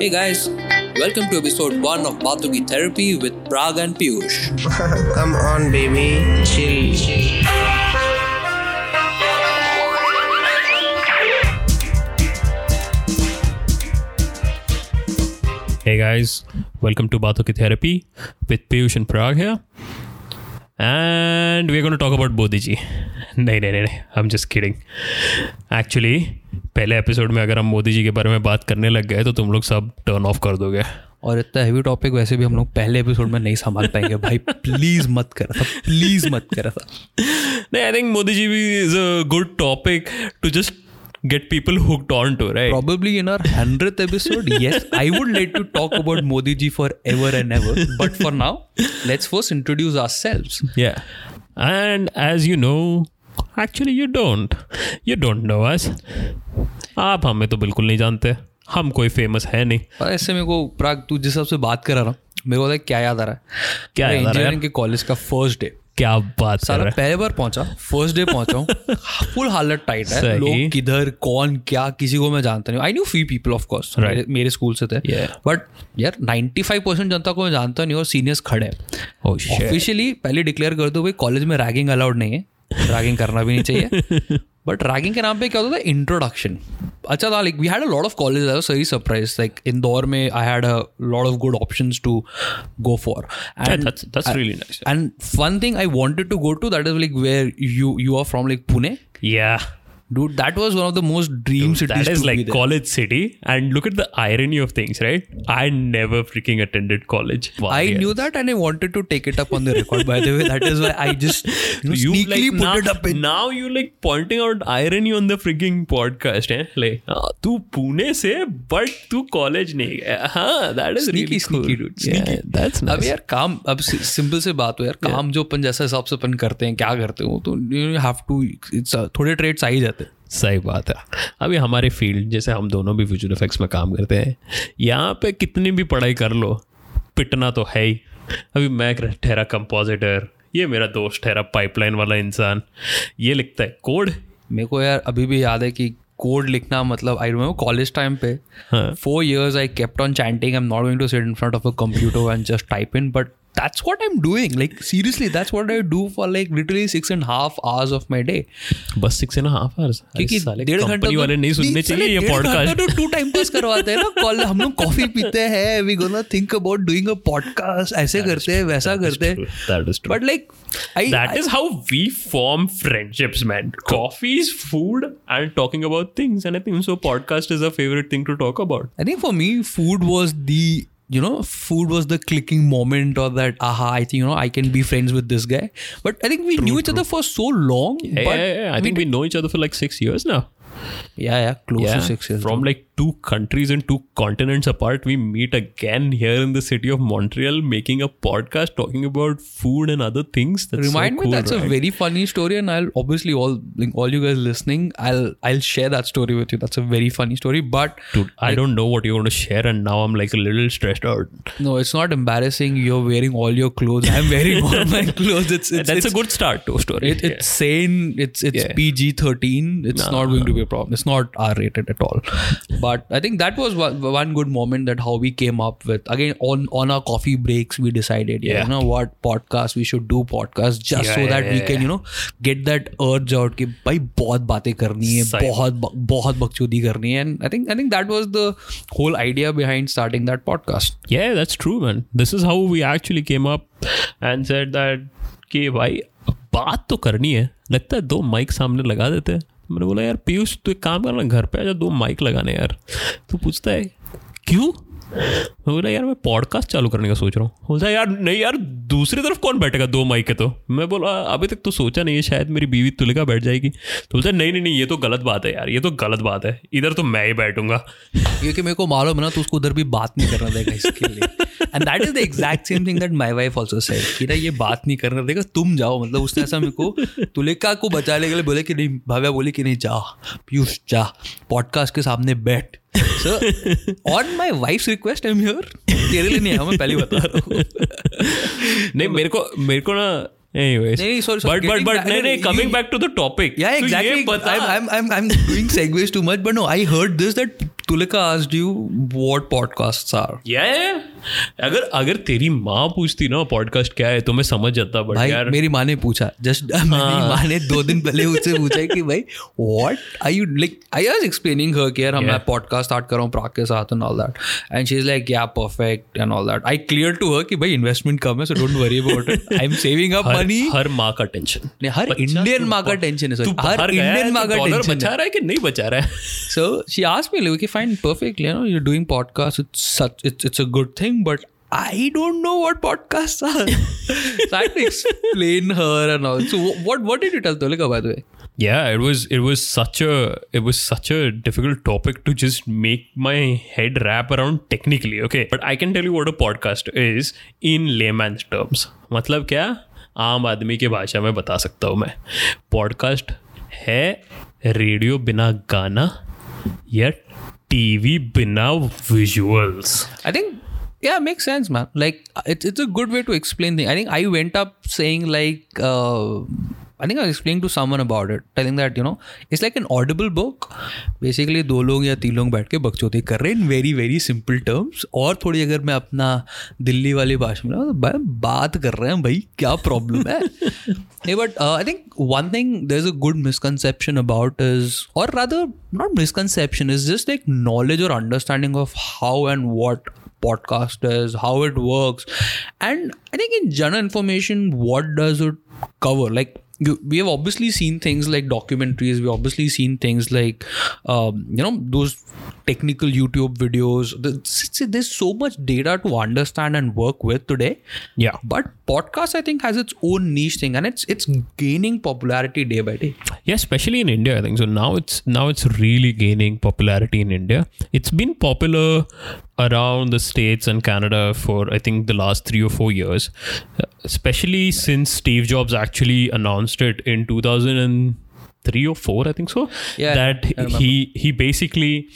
Hey guys, welcome to episode 1 of Batuki Therapy with Prag and Piyush. Come on, baby. Chill. Hey guys, welcome to Bathoki Therapy with Piyush and Prag here. And we're going to talk about Bodhi ji. नहीं नहीं नहीं I'm just kidding. Actually, पहले episode में अगर हम मोदी जी के बारे में बात करने लग गए तो तुम लोग सब टर्न ऑफ़ कर दोगे और इतना हैवी टॉपिक वैसे भी हम लोग पहले एपिसोड में नहीं संभाल पाएँगे भाई प्लीज़ मत कर था प्लीज़ मत कर था नहीं आई थिंक मोदी जी भी is a good topic to just get people hooked on to, right? Probably in our 100th episode, yes, I would like to talk about Modi ji forever and ever. But for now, let's first introduce ourselves. Yeah. And as you know, actually you don't. You don't know us. आप हमें तो बिल्कुल नहीं जानते हम कोई famous है नहीं और ऐसे मेरे को प्राग तू जिस हिसाब से बात कर रहा मेरे को क्या याद आ रहा है क्या याद आ रहा है इंजीनियरिंग के कॉलेज का फ़र्स्ट डे क्या बात सारा पहले बार पहुँचा फ़र्स्ट डे पहुँचा हूँ। फुल हालत टाइट है। लोग किधर कौन क्या किसी को मैं जानता नहीं I knew few people of course मेरे स्कूल से थे। बट यार 95 परसेंट जनता को मैं जानता नहीं और सीनियर्स खड़े हैं। ऑफिशियली oh, पहले डिक्लेयर कर दो भाई कॉलेज में रैगिंग अलाउड नहीं है। रैगिंग करना भी नहीं चाहिए। बट रैगिंग के नाम पे क्या होता था? इंट्रोडक्शन अच्छा था like we had a lot of college I सही सरप्राइज़ लाइक इंदौर में I had a lot of good options to go for and and one thing I wanted to go to that is like where you you are from like Pune या Dude, that was one of the most dream Dude, cities. That is like college city. And look at the irony of things, right? I never freaking attended college. I knew that and I wanted to take it up on the record, by the way. That is why I just you, know, you sneakily like, put now, it up in. Now you like pointing out irony on the freaking podcast, eh? Like, तू पुणे से but तू college नहीं गया. हाँ, that is sneaky, really sneaky, dude. Sneaky. Yeah, that's nice. अब यार काम अब सिंपल से बात हो यार काम जो अपन जैसा हिसाब से अपन करते हैं क्या करते हो तो यू हैव टू थोड़े ट्रेड्स आ ही जाते हैं सही बात है। अभी हमारे फ़ील्ड जैसे हम दोनों भी विजुअल इफेक्ट्स में काम करते हैं यहाँ पे कितनी भी पढ़ाई कर लो पिटना तो है ही। अभी मैं ठहरा कंपोजिटर ये मेरा दोस्त ठहरा पाइपलाइन वाला इंसान ये लिखता है कोड मेरे को यार अभी भी याद है कि कोड लिखना मतलब आई रिमेम्बर कॉलेज टाइम पे four years I kept on chanting I am not going to sit in front of a computer and just type in but that's what I'm doing. Like seriously, that's what I do for like literally six and a half hours of my day. बस six and half hours क्योंकि डेढ़ घंटे वाले नहीं सुनने चाहिए ये podcast तो टू टाइम पास करवाते हैं ना कॉल हम लोग कॉफी पीते हैं we gonna think about doing a podcast ऐसे करते हैं वैसा करते हैं that is but like that is how we form friendships man coffee is food and talking about things and i think so podcast is a favorite thing to talk about i think for me food was the you know food was the clicking moment or that aha i think you know i can be friends with this guy but i think we true, knew each true. other for so long yeah, but yeah, yeah. i think we know each other for like six years now yeah yeah close yeah, to six years from like two countries and two continents apart we meet again here in the city of montreal making a podcast talking about food and other things. That's remind so cool, me that's right? a very funny story and i'll obviously all like, all you guys listening i'll i'll share that story with you. That's a very funny story but dude i don't know what you're going to share and now i'm like a little stressed out. No it's not embarrassing. You're wearing all your clothes. I'm wearing all my clothes. It's, it's that's it's, a good start to a story. it, it's yeah. sane. It's it's yeah. pg-13 it's no, not going to be a problem. It's not r rated at all. but i think that was one, one good moment that how we came up with again on on our coffee breaks we decided yeah, you know what podcast we should do podcast just yeah, so that yeah, we can you know get that urge out कि भाई बहुत बातें करनी है बहुत बहुत बकचोदी करनी है and I think I think that was the whole idea behind starting that podcast yeah that's true man this is how we actually came up and said that कि भाई बात तो करनी है लगता है दो माइक सामने लगा देते हैं मैंने बोला, यार, पीयूष, तू एक काम करना, घर पे आ जा, दो माइक लगाने यार। तो पूछता है, क्यों? मैं बोला, यार, मैं पॉडकास्ट चालू करने का सोच रहा हूँ। बोलता, यार, नहीं यार, दूसरी तरफ़ कौन बैठेगा दो माइक के तो? मैं बोला, अभी तक तो सोचा नहीं है, शायद मेरी बीवी तुलिका बैठ जाएगी। तो बोलता, नहीं नहीं नहीं, ये तो गलत बात है यार, ये तो गलत बात है, इधर तो मैं ही बैठूँगा। क्योंकि मेरे को मालूम है ना तो उसको उधर भी बात नहीं करना देगा इसके लिए। And that is the exact same thing that my wife also said कि ना, ये बात नहीं करना देगा, तुम जाओ। मतलब उसने ऐसा मेरे को तुलिका को बचाने के लिए बोले कि नहीं, भाव्या बोले कि नहीं, जा, पीयूष, जा पॉडकास्ट के सामने बैठ so on my wife's request I am here तेरे लिए नहीं आया मैं पहले बता रहा हूँ। नहीं मेरे को मेरे को ना Anyways, नहीं सॉरी बट बट बट नहीं नहीं coming back to the topic yeah exactly I am I am I am doing segues too much but no I heard this Tulika asked you what podcasts are. Yeah, अगर अगर तेरी माँ पूछती ना podcast क्या है तो मैं समझ जाता बट भाई यार मेरी माँ ने पूछा जस्ट मेरी माँ ने दो दिन पहले मुझसे पूछा कि भाई what are you like I was explaining her कि यार हम मैं पॉडकास्ट स्टार्ट कर रहा हूँ प्राग के साथ and all that and she is like yeah perfect and all that I clear to her कि भाई इन्वेस्टमेंट कम है so don't worry about it I am saving up money हर माँ का टेंशन हर इंडियन माँ का टेंशन है हर है इंडियन माँ का टेंशन बचा रहा है कि नहीं बचा रहा है? She asked me, like, okay, Perfectly. You know, you're doing podcasts. It's such it's it's a good thing, but I don't know what podcasts are. so I had to explain her and all. So what what did you tell Tulika by the way? Yeah, it was it was such a it was such a difficult topic to just make my head wrap around technically. Okay, but I can tell you what a podcast is in layman's terms. मतलब क्या आम आदमी के भाषा में बता सकता हूँ मैं पॉडकास्ट है रेडियो बिना गाना या टीवी बिना visuals I think yeah, it makes sense, man. Like it's it's a good way to explain things. I think I went up saying like. Uh, I think I was explaining to someone about it, telling that you know it's like an audible book. Basically, दो लोग या तीन लोग बैठ के बकचोदी कर रहे हैं in very very simple terms और थोड़ी अगर मैं अपना दिल्ली वाली भाषा में ना, तो भाई बात कर रहे हैं भाई क्या प्रॉब्लम है नहीं but I think one thing there is a good misconception about is और rather not misconception is just like knowledge और understanding of how and what podcast is, how it works, and I think in general information, what does it cover? Like We have obviously seen things like documentaries. We obviously seen things like um, you know those technical YouTube videos. There's, so much data to understand and work with today. Yeah. But podcast, I think, has its own niche thing, and it's it's gaining popularity day by day. Yeah, especially in India, I think so. Now it's now it's really gaining popularity in India. It's been popular around the states and Canada for I think the last three or four years, especially since Steve Jobs actually announced it in 2003 or four, I think so. Yeah, that he he basically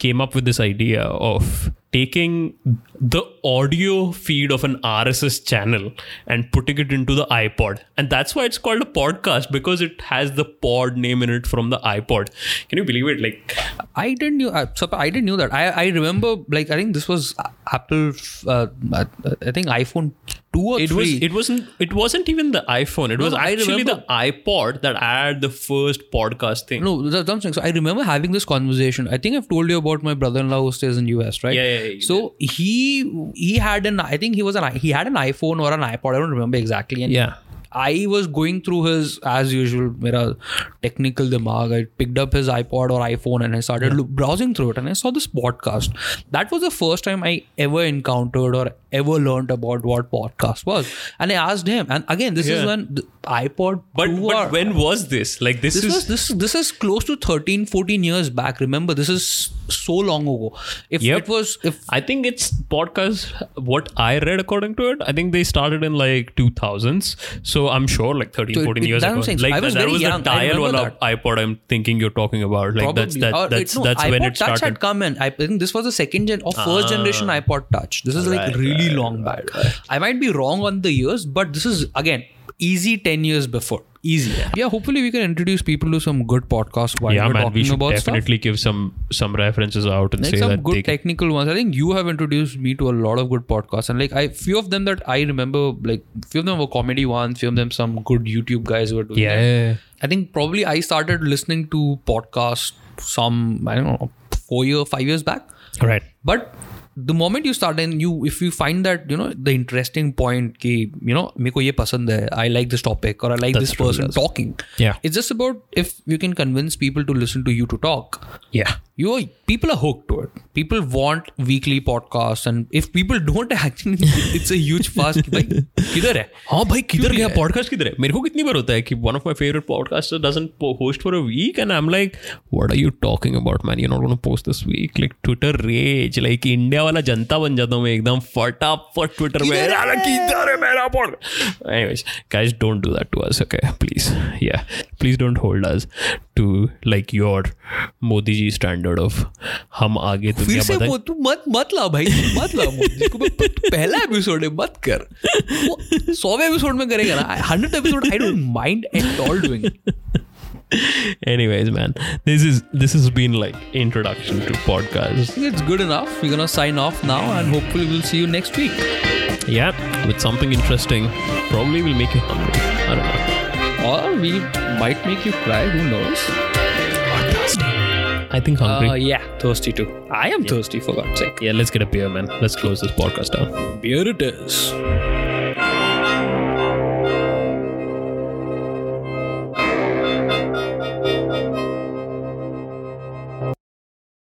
came up with this idea of taking the audio feed of an RSS channel and putting it into the iPod. And that's why it's called a podcast because it has the pod name in it from the iPod. Can you believe it? Like, I didn't knew. I, so I didn't knew that. I I remember like I think this was Apple. Uh, I, I think iPhone two or it three. was it wasn't it wasn't even the iPhone. It was no, I actually the iPod that had the first podcast thing. no, that's what So I remember having this conversation. I think I've told you about my brother-in-law who stays in US, right? Yeah, yeah, yeah, So he he had an I think he was an he had an iPhone or an iPod. I don't remember exactly. And Yeah. I was going through his as usual, mera technical dimag. I picked up his iPod or iPhone and I started loo- browsing through it and I saw this podcast. That was the first time I ever encountered or ever learned about what podcast was. And I asked him, and again, this is when the iPod But, 2 but or- when was this? Like this, this is was this this is close to 13 14 years back remember this is so long ago if Yep. it was if I think it's podcast. What I read according to it, I think they started in like 2000s. So I'm sure like 13, So 14 it- years that's ago. saying. Like I was that very was young. the dial wala iPod I'm thinking you're talking about. Like that's probably that, or that's it, no, that's when iPod it touch started. had come in I think this was the second gen or first ah. generation iPod touch this is like really right, long back I might be wrong on the years but this is again easy 10 years before easy yeah hopefully we can introduce people to some good podcasts while yeah, we're man, talking we should about stuff definitely give some some references out and like say some that good they can, technical ones. I think you have introduced me to a lot of good podcasts, and like I few of them that I remember, like few of them were comedy ones, few of them some good YouTube guys were doing. that. yeah. I think probably I started listening to podcasts some I don't know four year five years back, Right. but the moment you start and you if you find that you know the interesting point ki you know मेरे को ये पसंद है I like this topic or I like That's this true, person that's- talking Yeah. it's just about if you can convince people to listen to you to talk Yeah. you are, People want weekly podcasts, and if people don't actually, it's a huge fast. भाई किधर है? हाँ भाई किधर गया? Podcast किधर है? मेरे को कितनी बार होता है कि one of my favourite podcaster doesn't host for a week and I am like what are you talking about man you not gonna post this week like Twitter rage like India वाला जनता बन जाता हूँ मैं एकदम फटाफट Twitter में किधर है? "अरे, किधर है मेरा pod anyways guys don't do that to us okay? Please yeah. Please don't hold us to like your Modi ji standard of हम आगे फिर से वो तू मत मत ला भाई मत ला मोदी को प- प- पहला एपिसोड है मत कर वो सौवे एपिसोड में करेगा ना hundred episode I don't mind at all doing Anyways, man, this is this has been like introduction to podcast. It's good enough. We're gonna sign off now, and hopefully we'll see you next week. Yeah, with something interesting. Probably will make you hungry. I don't know. Or we might make you cry. Who knows? I think hungry. Uh, yeah, thirsty too. I am thirsty for God's sake. yeah, let's get a beer, man. Let's close this podcast down. Beer it is.